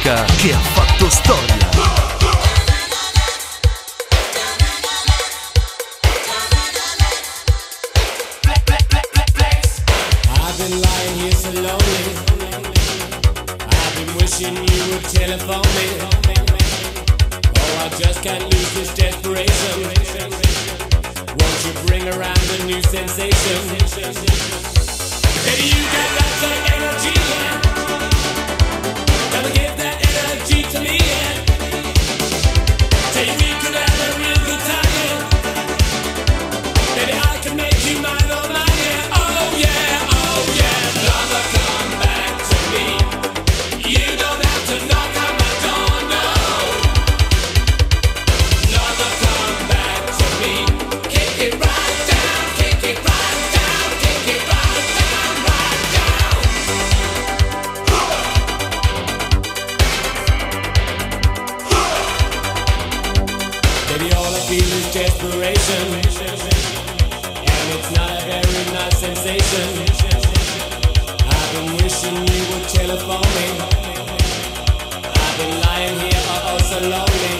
musica che ha fatto storia. I've been lying here so lonely. I've been wishing you would telephone me. Oh, I just can't lose this desperation. Won't you bring around a new sensation? Hey, you got that of energy to me. desperation, and it's not a very nice sensation. I've been wishing you would telephone me. I've been lying here all oh so lonely.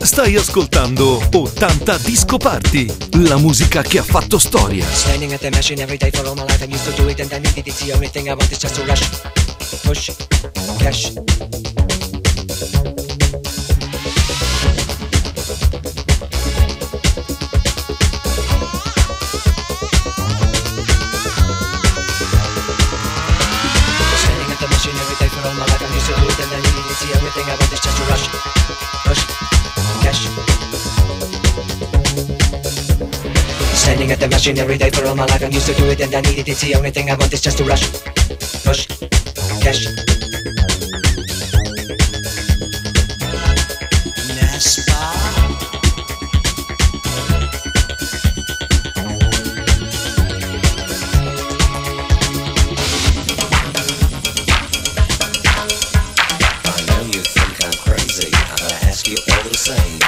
Stai ascoltando 80 Disco Party, la musica che ha fatto storia. Standing at the machine every day for all my life. I'm used to do it and I need it. It's the only thing I want is just to rush, push, cash. Standing at the machine every day for all my life. I'm used to do it and I need it. It's the only thing I want is just to rush, push, cash. I know you think I'm crazy. I ask you all the same.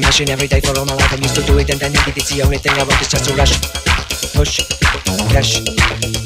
the machine every day for all my life. I'm used to do it, and then it's the only thing I want is just to rush, push, crash.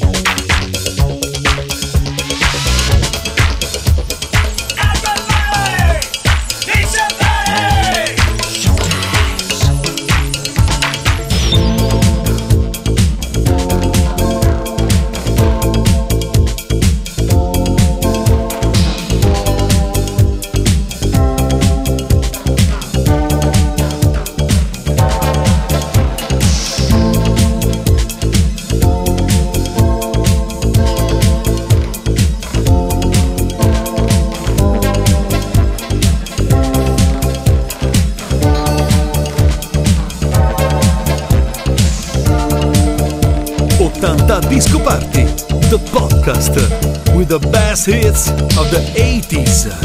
the best hits of the 80s.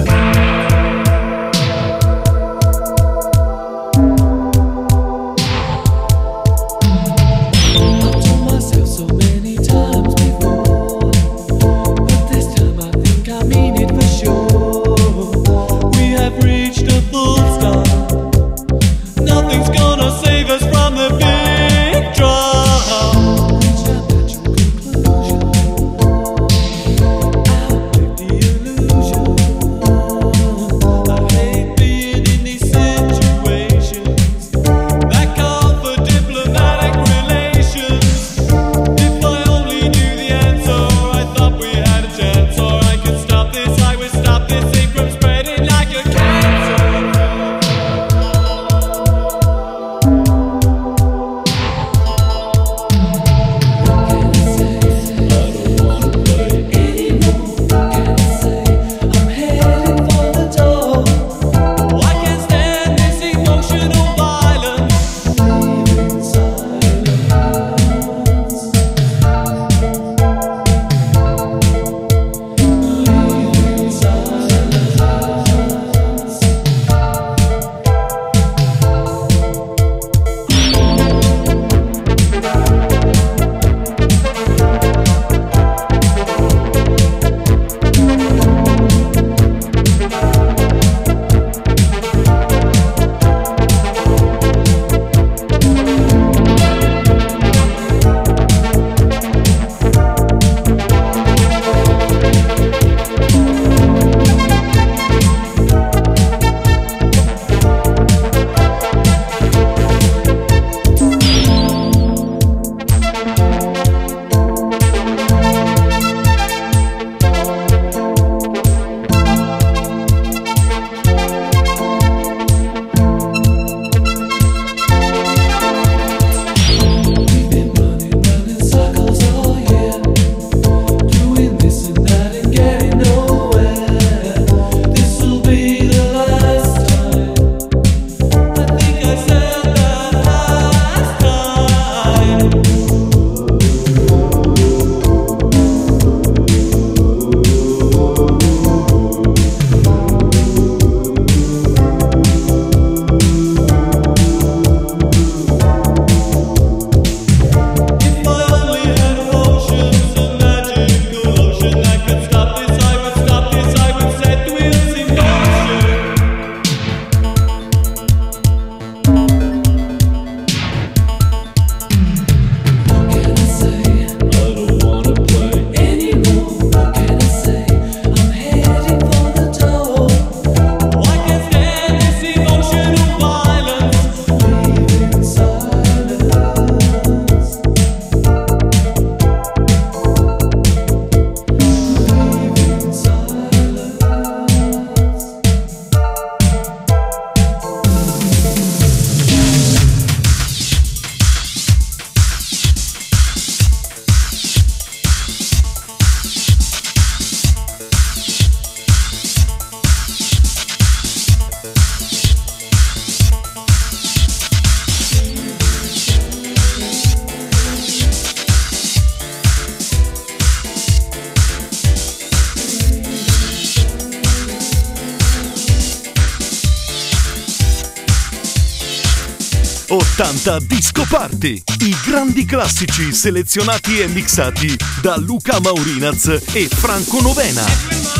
presenta Disco Party, i grandi classici selezionati e mixati da Luca Maurinaz e Franco Novena.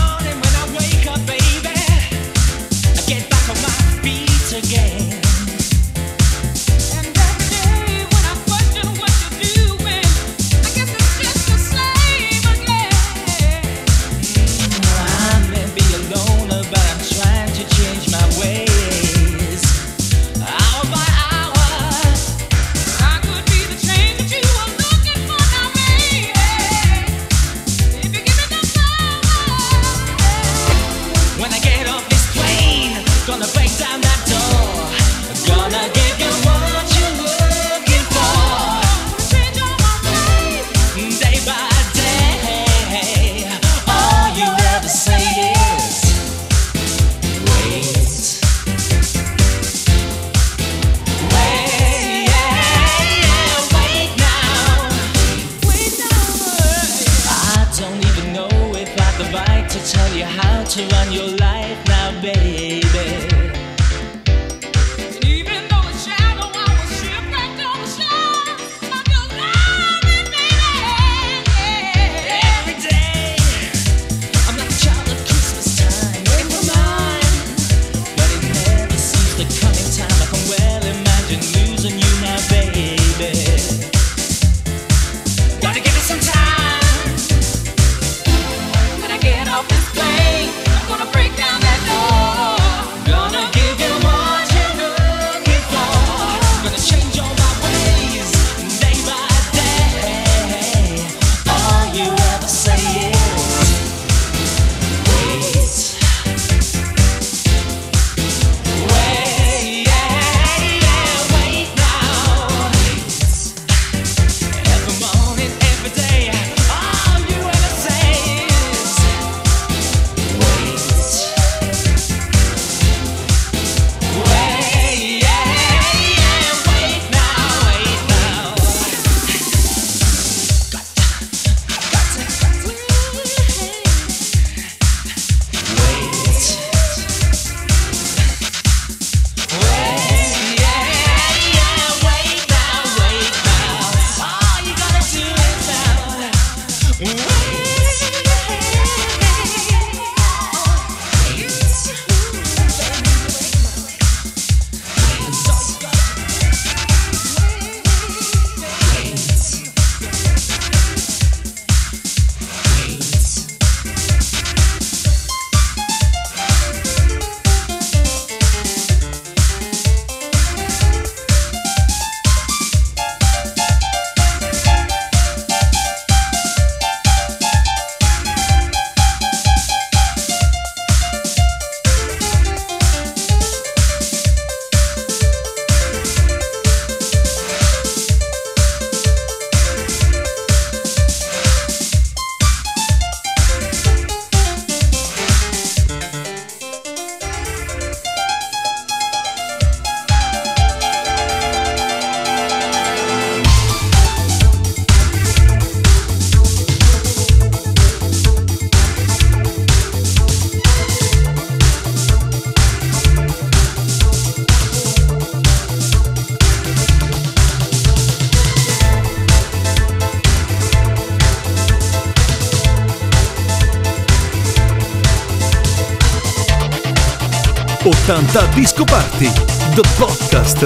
80 Disco Party, the podcast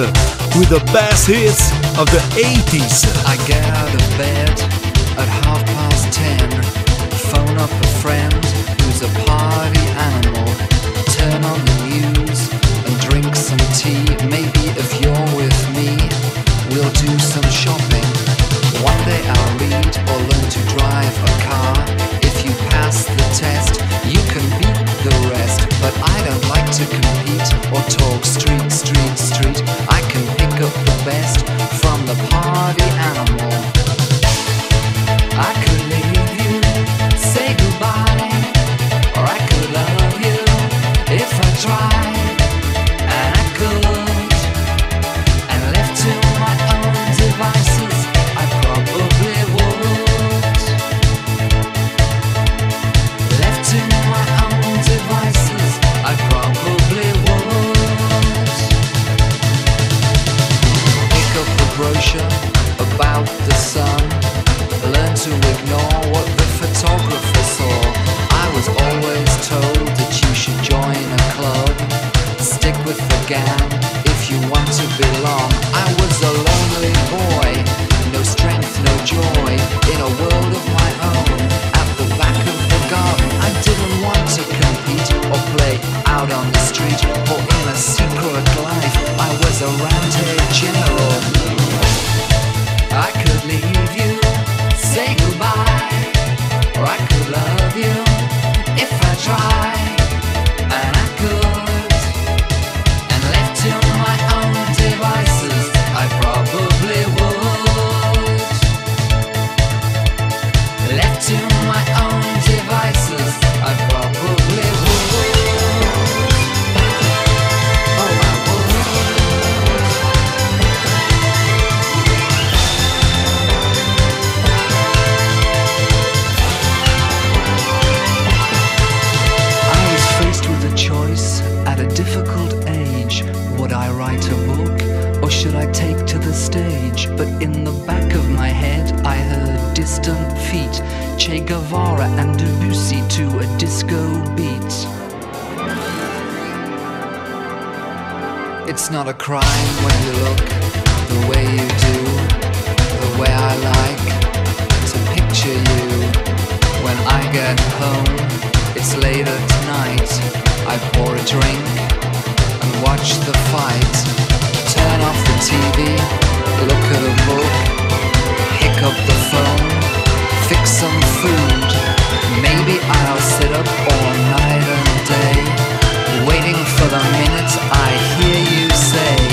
with the best hits of the 80s. I get out of bed at half past 10, phone up a friend who's a party animal, turn on the news and drink some tea. Maybe if you're with take to the stage? But in the back of my head, I heard distant feet, Che Guevara and Debussy to a disco beat. It's not a crime when you look the way you do, the way I like to picture you. When I get home, it's later tonight. I pour a drink and watch the fight. Turn off TV, look at a book, pick up the phone, fix some food. Maybe I'll sit up all night and day, waiting for the minute I hear you say.